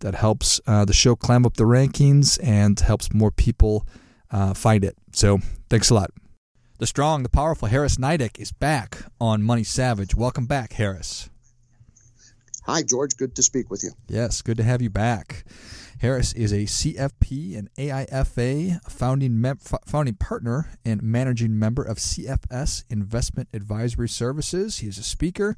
That helps uh, the show climb up the rankings and helps more people uh, find it. So thanks a lot. The strong, the powerful Harris Nydick is back on Money Savage. Welcome back, Harris. Hi, George. Good to speak with you. Yes, good to have you back. Harris is a CFP and AIFA founding mem- founding partner and managing member of CFS Investment Advisory Services. He is a speaker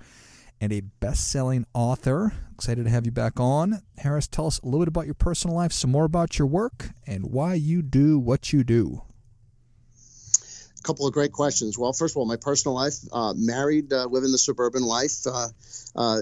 and a best-selling author. Excited to have you back on. Harris, tell us a little bit about your personal life, some more about your work, and why you do what you do. A couple of great questions. Well, first of all, my personal life, uh, married, uh, living the suburban life. Uh, uh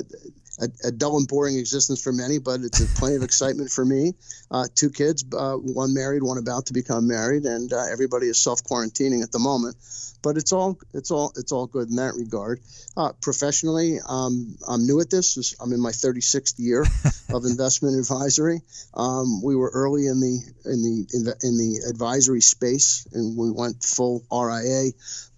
a, a, dull and boring existence for many, but it's a plenty of excitement for me. Uh, two kids, uh, one married, one about to become married, and uh, everybody is self quarantining at the moment. But it's all it's all it's all good in that regard. Uh, professionally, um, I'm new at this. I'm in my 36th year of investment advisory. Um, we were early in the in the in the, in the advisory space, and we went full RIA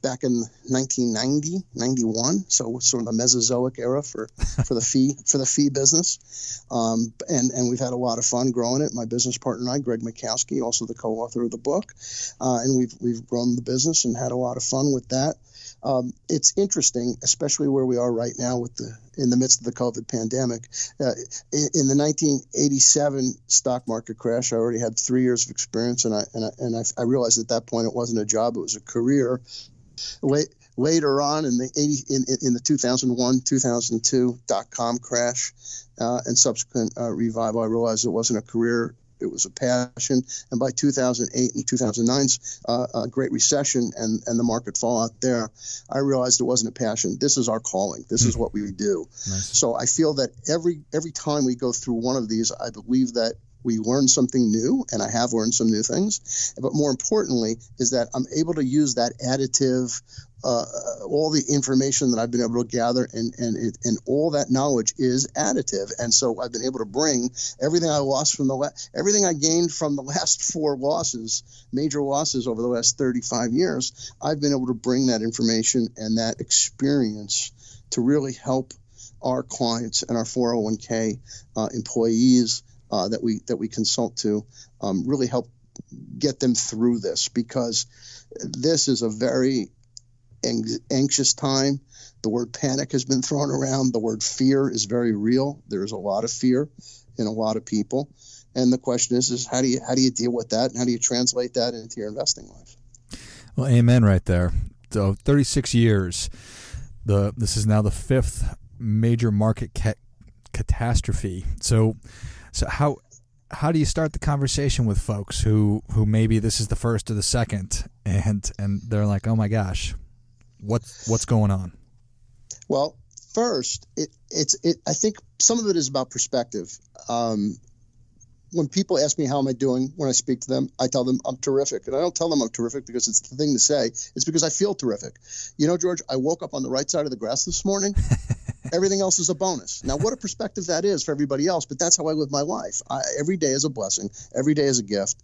back in 1990, 91. So sort of the Mesozoic era for, for the fee for the fee business, um, and and we've had a lot of fun growing it. My business partner and I, Greg Mikowski, also the co-author of the book, uh, and we've we've grown the business and had a lot of fun with that. Um, it's interesting, especially where we are right now with the in the midst of the COVID pandemic. Uh, in, in, the 1987 stock market crash, I already had three years of experience, and I and I, and I, I realized at that point it wasn't a job; it was a career. Late, later on in the 80 in, in the 2001 2002 dot com crash uh, and subsequent uh, revival, I realized it wasn't a career. It was a passion, and by 2008 and 2009's uh, uh, Great Recession and, and the market fallout there, I realized it wasn't a passion. This is our calling. This is hmm. what we do. Nice. So I feel that every every time we go through one of these, I believe that we learn something new, and I have learned some new things. But more importantly, is that I'm able to use that additive, uh, all the information that I've been able to gather, and and it, and all that knowledge is additive. And so I've been able to bring everything I lost from the la- everything I gained from the last four losses, major losses over the last 35 years. I've been able to bring that information and that experience to really help our clients and our 401k uh, employees uh, that we that we consult to um, really help get them through this because this is a very anxious time. The word panic has been thrown around. The word fear is very real. There's a lot of fear in a lot of people, and the question is, is how do you how do you deal with that, and how do you translate that into your investing life? Well, amen, right there. So, 36 years. The this is now the fifth major market ca- catastrophe. So, so how how do you start the conversation with folks who who maybe this is the first or the second, and and they're like, oh my gosh, what's what's going on? Well, first, it, it's it. I think some of it is about perspective. Um, when people ask me how am I doing when I speak to them, I tell them I'm terrific. And I don't tell them I'm terrific because it's the thing to say. It's because I feel terrific. You know, George, I woke up on the right side of the grass this morning Everything else is a bonus. Now, what a perspective that is for everybody else, but that's how I live my life. I, every day is a blessing. Every day is a gift.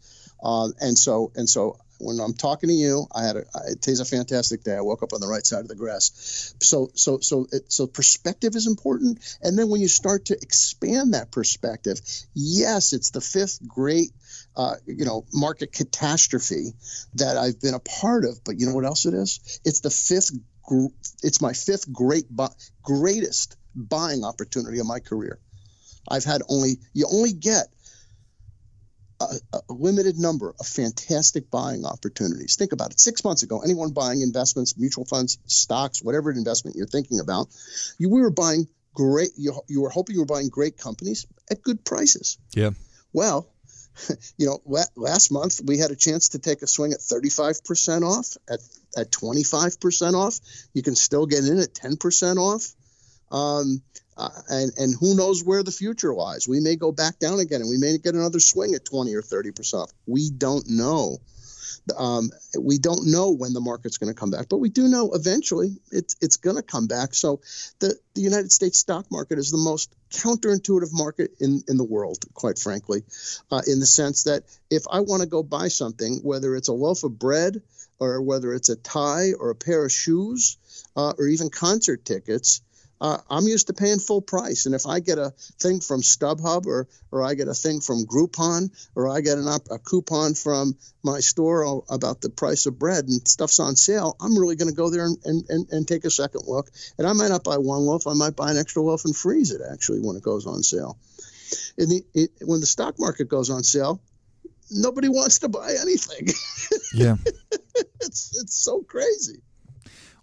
Uh, and so, and so, when I'm talking to you, I had a today's a fantastic day. I woke up on the right side of the grass. So, so, so, it, so perspective is important. And then when you start to expand that perspective, yes, it's the fifth great uh, you know, market catastrophe that I've been a part of. But you know what else it is? It's the fifth it's my fifth great greatest buying opportunity of my career. I've had only you only get a, a, limited number of fantastic buying opportunities. Think about it. Six months ago, anyone buying investments, mutual funds, stocks, whatever investment you're thinking about, you we were buying great. You, you were hoping you were buying great companies at good prices. Yeah. Well, you know, last month we had a chance to take a swing at 35% off, at, at 25% off. You can still get in at 10% off. Um, Uh, and and who knows where the future lies? We may go back down again, and we may get another swing at 20 or 30 percent off. We don't know. Um, we don't know when the market's going to come back, but we do know eventually it's it's going to come back. So the the United States stock market is the most counterintuitive market in in the world, quite frankly, uh, in the sense that if I want to go buy something, whether it's a loaf of bread or whether it's a tie or a pair of shoes uh, or even concert tickets, uh, I'm used to paying full price. And if I get a thing from StubHub or or I get a thing from Groupon or I get an op- a coupon from my store about the price of bread and stuff's on sale, I'm really going to go there and, and, and, and, take a second look. And I might not buy one loaf. I might buy an extra loaf and freeze it actually when it goes on sale. In the, it, when the stock market goes on sale, nobody wants to buy anything. Yeah. it's, it's so crazy.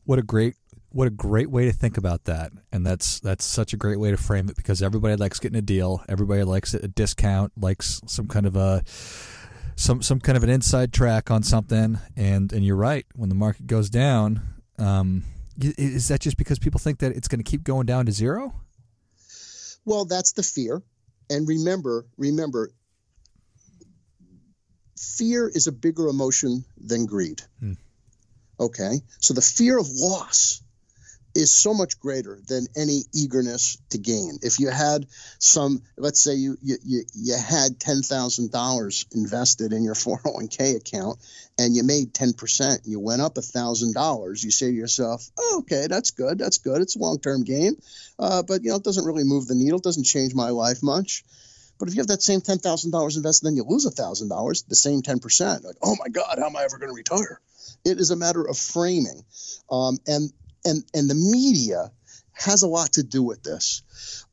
What a great what a great way to think about that. And that's that's such a great way to frame it because everybody likes getting a deal. Everybody likes a discount likes some kind of a some some kind of an inside track on something. And and you're right. When the market goes down um, is that just because people think that it's going to keep going down to zero? Well that's the fear. And remember remember fear is a bigger emotion than greed. Hmm. okay? So the fear of loss is so much greater than any eagerness to gain. If you had some, let's say you you, you, you had ten thousand dollars invested in your 401k account and you made ten percent, you went up a thousand dollars, you say to yourself, oh, "Okay, that's good, that's good. It's a long term gain, uh, but you know it doesn't really move the needle, it doesn't change my life much." But if you have that same ten thousand dollars invested, then you lose thousand dollars, the same ten percent. Like, oh my God, how am I ever going to retire? It is a matter of framing, um, and and and the media has a lot to do with this.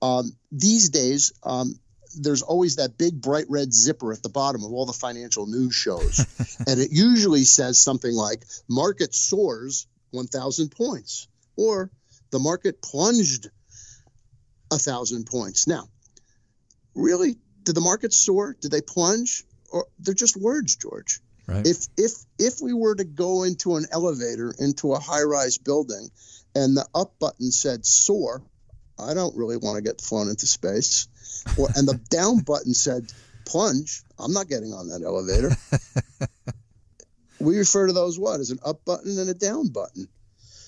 Um, these days, um, there's always that big bright red zipper at the bottom of all the financial news shows, and it usually says something like "Market soars 1,000 points" or "The market plunged a thousand points." Now, really, did the market soar? Did they plunge? Or they're just words, George. Right. If if if we were to go into an elevator into a high-rise building and the up button said soar, I don't really want to get flown into space. Or, and the down button said plunge, I'm not getting on that elevator. we refer to those what as an up button and a down button.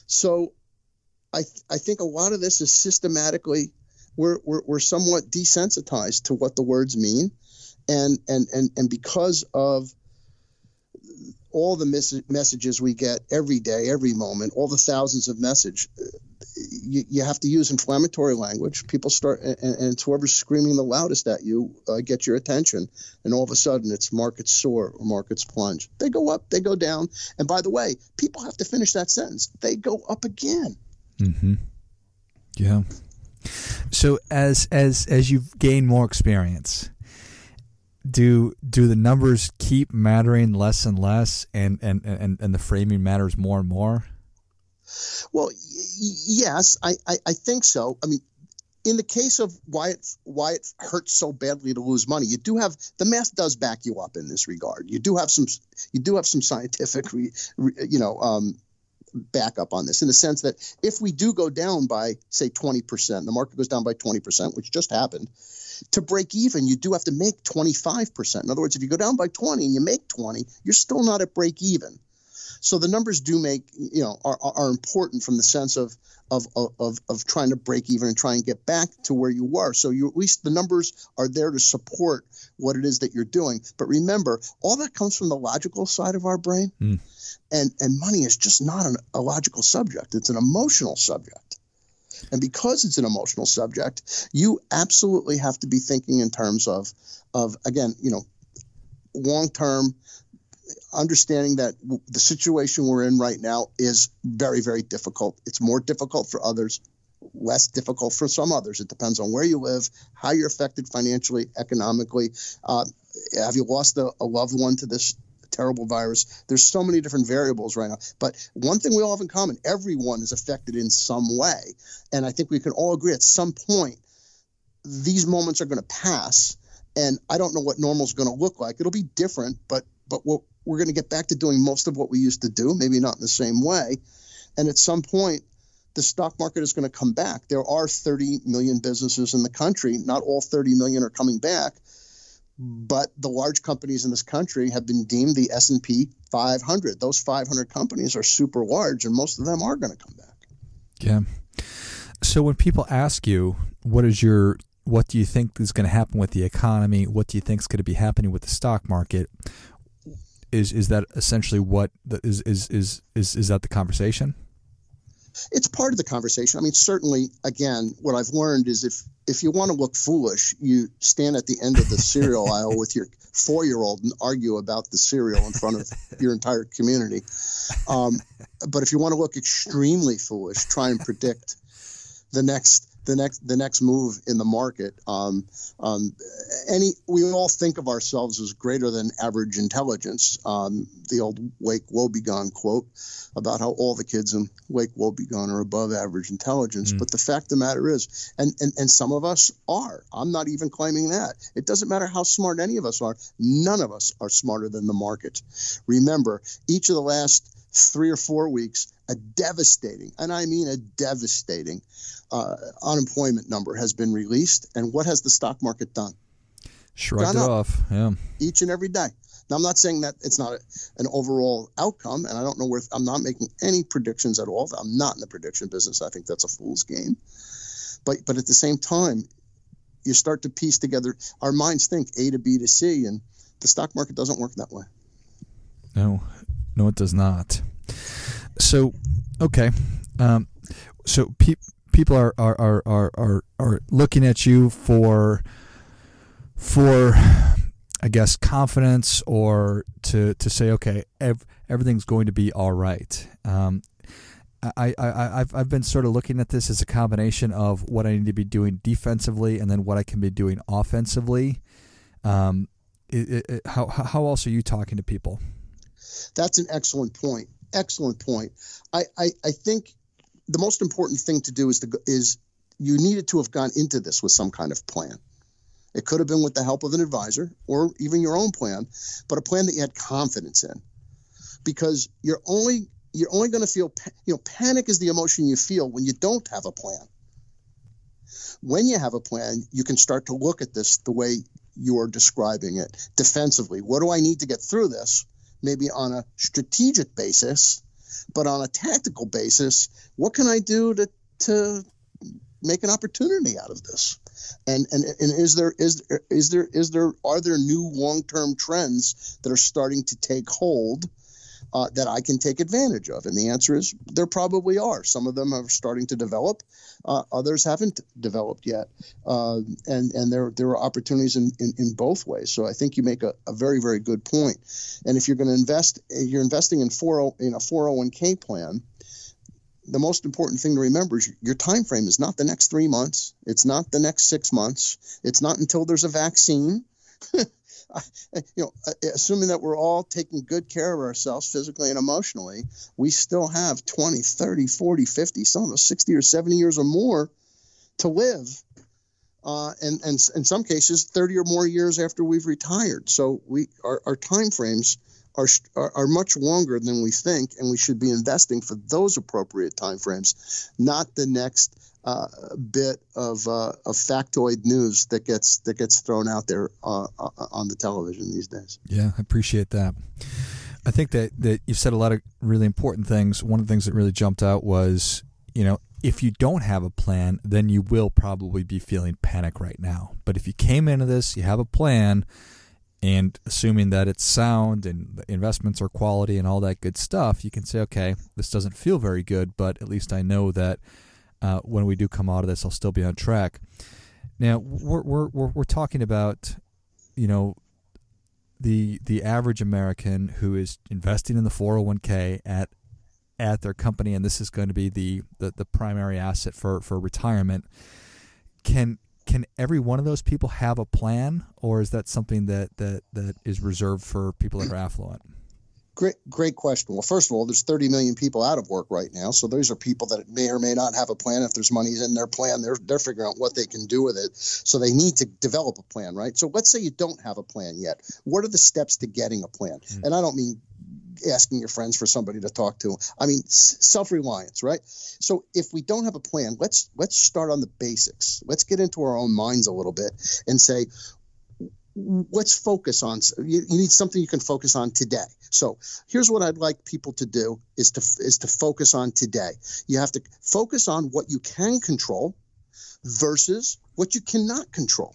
So I I think a lot of this is systematically we're, we're, we're somewhat desensitized to what the words mean. And, and, and, and because of all the mes- messages we get every day, every moment, all the thousands of message, you, you have to use inflammatory language. People start, and, and it's whoever's screaming the loudest at you uh, get your attention, and all of a sudden it's markets soar or markets plunge. They go up, they go down, and by the way, people have to finish that sentence. They go up again. Mm-hmm. Yeah. So as as as you've gained more experience, do do the numbers keep mattering less and less and and and, and the framing matters more and more? Well yes I, I, I think so. I mean in the case of why it why it hurts so badly to lose money you do have the math does back you up in this regard. You do have some you do have some scientific re, re, you know um, backup on this in the sense that if we do go down by say 20% the market goes down by 20% which just happened to break even, you do have to make 25%. In other words, if you go down by 20 and you make 20, you're still not at break even. So the numbers do make, you know, are, are important from the sense of, of, of, of trying to break even and try and get back to where you were. So you at least the numbers are there to support what it is that you're doing. But remember, all that comes from the logical side of our brain. Mm. And, and money is just not an, a logical subject. It's an emotional subject. And because it's an emotional subject, you absolutely have to be thinking in terms of, of again, you know, long term, understanding that the situation we're in right now is very, very difficult. It's more difficult for others, less difficult for some others. It depends on where you live, how you're affected financially, economically. Uh, have you lost a, a loved one to this terrible virus. There's so many different variables right now. But one thing we all have in common everyone is affected in some way. And I think we can all agree at some point, these moments are going to pass. And I don't know what normal is going to look like. It'll be different, but but we're, we're going to get back to doing most of what we used to do, maybe not in the same way. And at some point, the stock market is going to come back. There are 30 million businesses in the country. Not all 30 million are coming back, but the large companies in this country have been deemed the S&P 500. Those 500 companies are super large, and most of them are going to come back. Yeah. So when people ask you, what is your what do you think is going to happen with the economy? What do you think is going to be happening with the stock market? Is is that essentially what the, is is is is is that the conversation? It's part of the conversation. I mean, certainly, again, what I've learned is if if you want to look foolish, you stand at the end of the cereal aisle with your four year old and argue about the cereal in front of your entire community. Um, but if you want to look extremely foolish, try and predict the next the next the next move in the market. Um, um, any we all think of ourselves as greater than average intelligence. Um, the old Lake Wobegon quote about how all the kids in Lake Wobegon are above average intelligence. Mm. But the fact of the matter is, and, and and some of us are. I'm not even claiming that. It doesn't matter how smart any of us are. None of us are smarter than the market. Remember, each of the last three or four weeks, a devastating, and I mean a devastating uh, unemployment number has been released. And what has the stock market done? Shrugged it off. Yeah. Each and every day. Now, I'm not saying that it's not a, an overall outcome, and I don't know where I'm not making any predictions at all. I'm not in the prediction business. I think that's a fool's game. But but at the same time, you start to piece together. Our minds think A to B to C, and the stock market doesn't work that way. No, no, it does not. So, okay. Um, so pe- people are, are, are, are, are, are looking at you for, for, I guess, confidence or to, to say, okay, ev- everything's going to be all right. Um, I, I, I've, I've been sort of looking at this as a combination of what I need to be doing defensively and then what I can be doing offensively. Um, it, it, how, how else are you talking to people? That's an excellent point. Excellent point. I, I, I think the most important thing to do is to is you needed to have gone into this with some kind of plan. It could have been with the help of an advisor or even your own plan, but a plan that you had confidence in. Because you're only you're only going to feel you know panic is the emotion you feel when you don't have a plan. When you have a plan, you can start to look at this the way you're describing it defensively. What do I need to get through this? Maybe on a strategic basis, but on a tactical basis, what can I do to to make an opportunity out of this? And and and is there is is there is there are there new long term trends that are starting to take hold? Uh, that I can take advantage of? And the answer is there probably are. Some of them are starting to develop, uh, others haven't developed yet. Uh, and and there, there are opportunities in, in, in, both ways. So I think you make a, a very, very good point. And if you're going to invest, you're investing in, 40, in a 401k plan, the most important thing to remember is your time frame is not the next three months. It's not the next six months. It's not until there's a vaccine. you know, uh, assuming that we're all taking good care of ourselves physically and emotionally, we still have 20, 30, 40, 50, some of us 60 or 70 years or more to live. Uh, and, and in some cases, 30 or more years after we've retired. So we our, our time frames are, are, are much longer than we think, and we should be investing for those appropriate time frames, not the next uh, bit of, uh, of factoid news that gets that gets thrown out there uh, uh, on the television these days. Yeah, I appreciate that. I think that that you've said a lot of really important things. One of the things that really jumped out was, you know, if you don't have a plan, then you will probably be feeling panic right now. But if you came into this, you have a plan, and assuming that it's sound and the investments are quality and all that good stuff, you can say, okay, this doesn't feel very good, but at least I know that uh, when we do come out of this, I'll still be on track. Now we're we're we're, we're talking about, you know, the the average American who is investing in the 401k at at their company, and this is going to be the, the, the primary asset for, for retirement. Can can every one of those people have a plan, or is that something that, that, that is reserved for people that are affluent? Great, great question. Well, first of all, there's 30 million people out of work right now, so those are people that may or may not have a plan. If there's money in their plan, they're they're figuring out what they can do with it. So they need to develop a plan, right? So let's say you don't have a plan yet. What are the steps to getting a plan? Mm-hmm. And I don't mean asking your friends for somebody to talk to. I mean, self-reliance, right? So if we don't have a plan, let's let's start on the basics. Let's get into our own minds a little bit and say, let's focus on you, you, need something you can focus on today so here's what i'd like people to do is to is to focus on today you have to focus on what you can control versus what you cannot control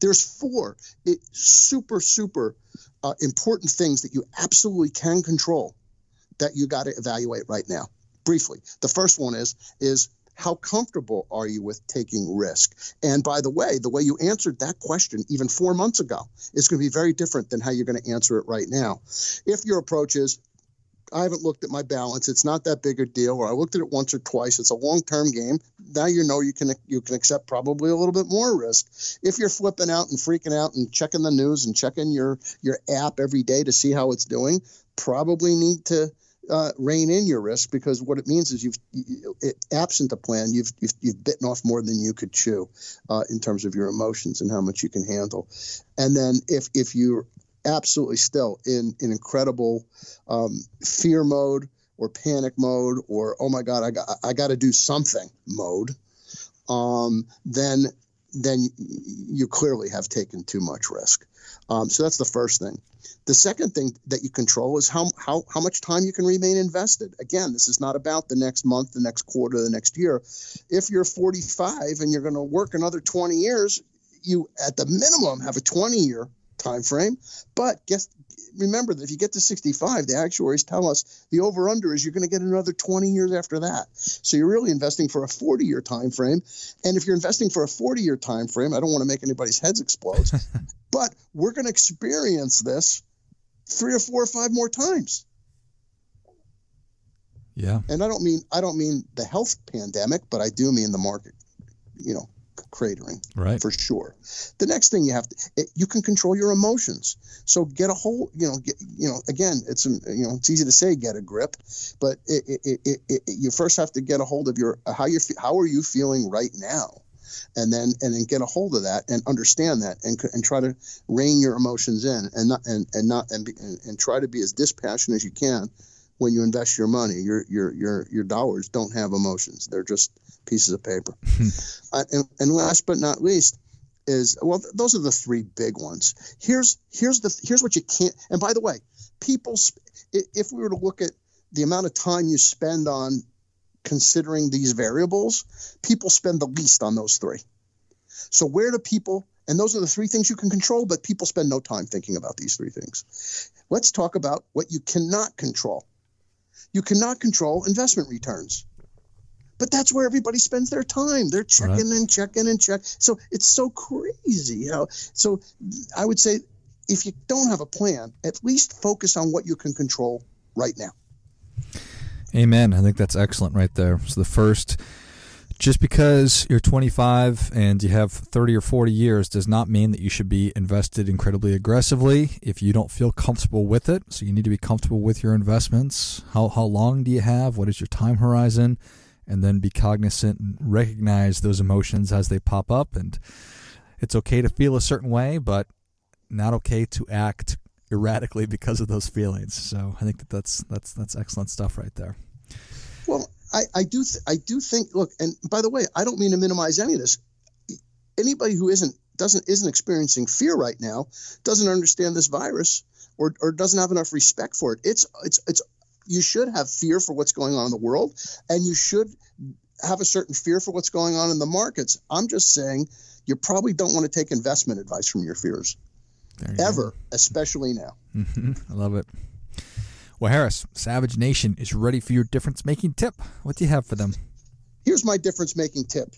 there's four it, super super uh, important things that you absolutely can control that you got to evaluate right now briefly the first one is is how comfortable are you with taking risk? And by the way, the way you answered that question even four months ago is going to be very different than how you're going to answer it right now. If your approach is, I haven't looked at my balance. It's not that big a deal. Or I looked at it once or twice. It's a long-term game. Now you know you can you can accept probably a little bit more risk. If you're flipping out and freaking out and checking the news and checking your your app every day to see how it's doing, probably need to uh, rein in your risk because what it means is you've, you, it, absent a plan, you've, you've, you've bitten off more than you could chew uh, in terms of your emotions and how much you can handle. And then if if you're absolutely still in in incredible um, fear mode or panic mode or oh my god I got I got to do something mode, um, then then you clearly have taken too much risk. Um, so that's the first thing. The second thing that you control is how, how, how much time you can remain invested. Again, this is not about the next month, the next quarter, the next year. If you're 45 and you're going to work another 20 years, you at the minimum have a 20 year time frame. But guess remember that if you get to 65, the actuaries tell us the over under is you're going to get another 20 years after that. So you're really investing for a 40 year time frame. And if you're investing for a 40 year time frame, I don't want to make anybody's heads explode, but we're going to experience this three or four or five more times. Yeah. And I don't mean I don't mean the health pandemic, but I do mean the market, you know, cratering. Right. For sure. The next thing you have to it, you can control your emotions. So get a whole, you know, get, you know, again, it's um, you know, it's easy to say get a grip, but it, it, it, you first have to get a hold of your how you how are you feeling right now? and then and then get a hold of that and understand that and and try to rein your emotions in and not and and not and, be, and, and try to be as dispassionate as you can when you invest your money. Your your your your dollars don't have emotions; they're just pieces of paper. uh, and, and last but not least is well, th- those are the three big ones. Here's here's the here's what you can't. And by the way, people, if we were to look at the amount of time you spend on considering these variables, people spend the least on those three. So, where do people, and those are the three things you can control, but people spend no time thinking about these three things. Let's talk about what you cannot control. You cannot control investment returns. But that's where everybody spends their time. They're checking right. and checking and check. So it's so crazy, you know. So I would say if you don't have a plan, at least focus on what you can control right now. Amen. I think that's excellent right there. So the first just because you're 25 and you have 30 or 40 years does not mean that you should be invested incredibly aggressively if you don't feel comfortable with it. So you need to be comfortable with your investments. How how long do you have? What is your time horizon? And then be cognizant and recognize those emotions as they pop up and it's okay to feel a certain way, but not okay to act erratically because of those feelings. So I think that that's that's that's excellent stuff right there. I, I do th- I do think look, and by the way, I don't mean to minimize any of this. Anybody who isn't doesn't isn't experiencing fear right now doesn't understand this virus or, or doesn't have enough respect for it. It's it's it's you should have fear for what's going on in the world, and you should have a certain fear for what's going on in the markets. I'm just saying you probably don't want to take investment advice from your fears ever, go. especially now. Mm-hmm. I love it. Well, Harris, Savage Nation is ready for your difference making tip. What do you have for them? Here's my difference making tip.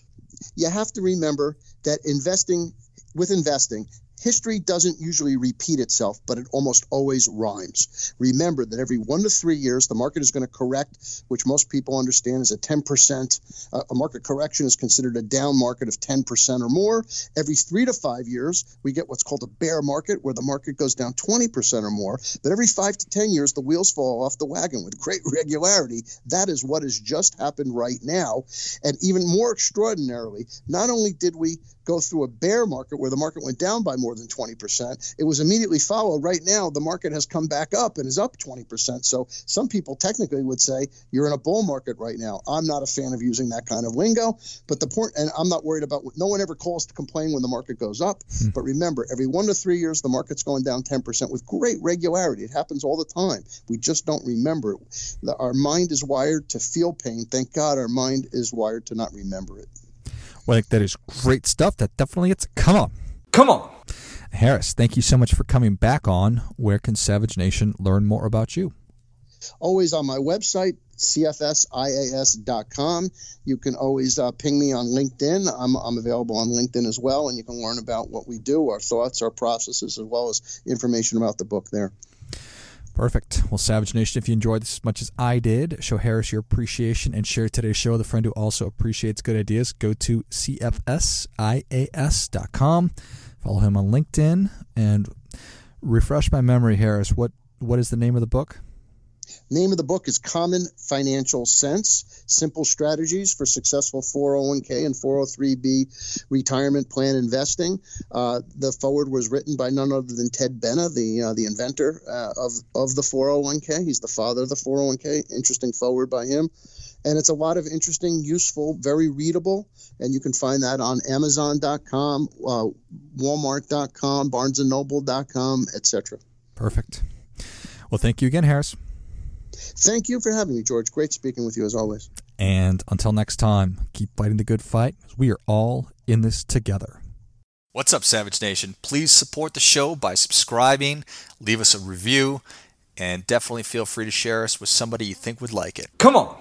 You have to remember that investing with investing, History doesn't usually repeat itself, but it almost always rhymes. Remember that every one to three years, the market is going to correct, which most people understand is a 10%. Uh, a market correction is considered a down market of 10% or more. Every three to five years, we get what's called a bear market, where the market goes down 20% or more. But every five to 10 years, the wheels fall off the wagon with great regularity. That is what has just happened right now. And even more extraordinarily, not only did we go through a bear market where the market went down by more more than 20%. It was immediately followed. Right now, the market has come back up and is up 20%. So some people technically would say you're in a bull market right now. I'm not a fan of using that kind of lingo, but the point, and I'm not worried about. No one ever calls to complain when the market goes up. Hmm. But remember, every one to three years, the market's going down 10% with great regularity. It happens all the time. We just don't remember it. The, our mind is wired to feel pain. Thank God our mind is wired to not remember it. Well, that is great stuff. That definitely it's Come on. Come on. Harris, thank you so much for coming back on. Where can Savage Nation learn more about you? Always on my website, cfsias.com. You can always uh, ping me on LinkedIn. I'm, I'm available on LinkedIn as well, and you can learn about what we do, our thoughts, our processes, as well as information about the book there. Perfect. Well, Savage Nation, if you enjoyed this as much as I did, show Harris your appreciation and share today's show with a friend who also appreciates good ideas. Go to cfsias.com, follow him on LinkedIn, and refresh my memory, Harris. What what is the name of the book? Name of the book is Common Financial Sense Simple Strategies for Successful 401k and 403b Retirement Plan Investing. Uh, the forward was written by none other than Ted Benna, the, uh, the inventor uh, of, of the 401k. He's the father of the 401k. Interesting forward by him. And it's a lot of interesting, useful, very readable. And you can find that on Amazon.com, uh, Walmart.com, BarnesandNoble.com, etc. Perfect. Well, thank you again, Harris. Thank you for having me, George. Great speaking with you as always. And until next time, keep fighting the good fight. We are all in this together. What's up, Savage Nation? Please support the show by subscribing, leave us a review, and definitely feel free to share us with somebody you think would like it. Come on!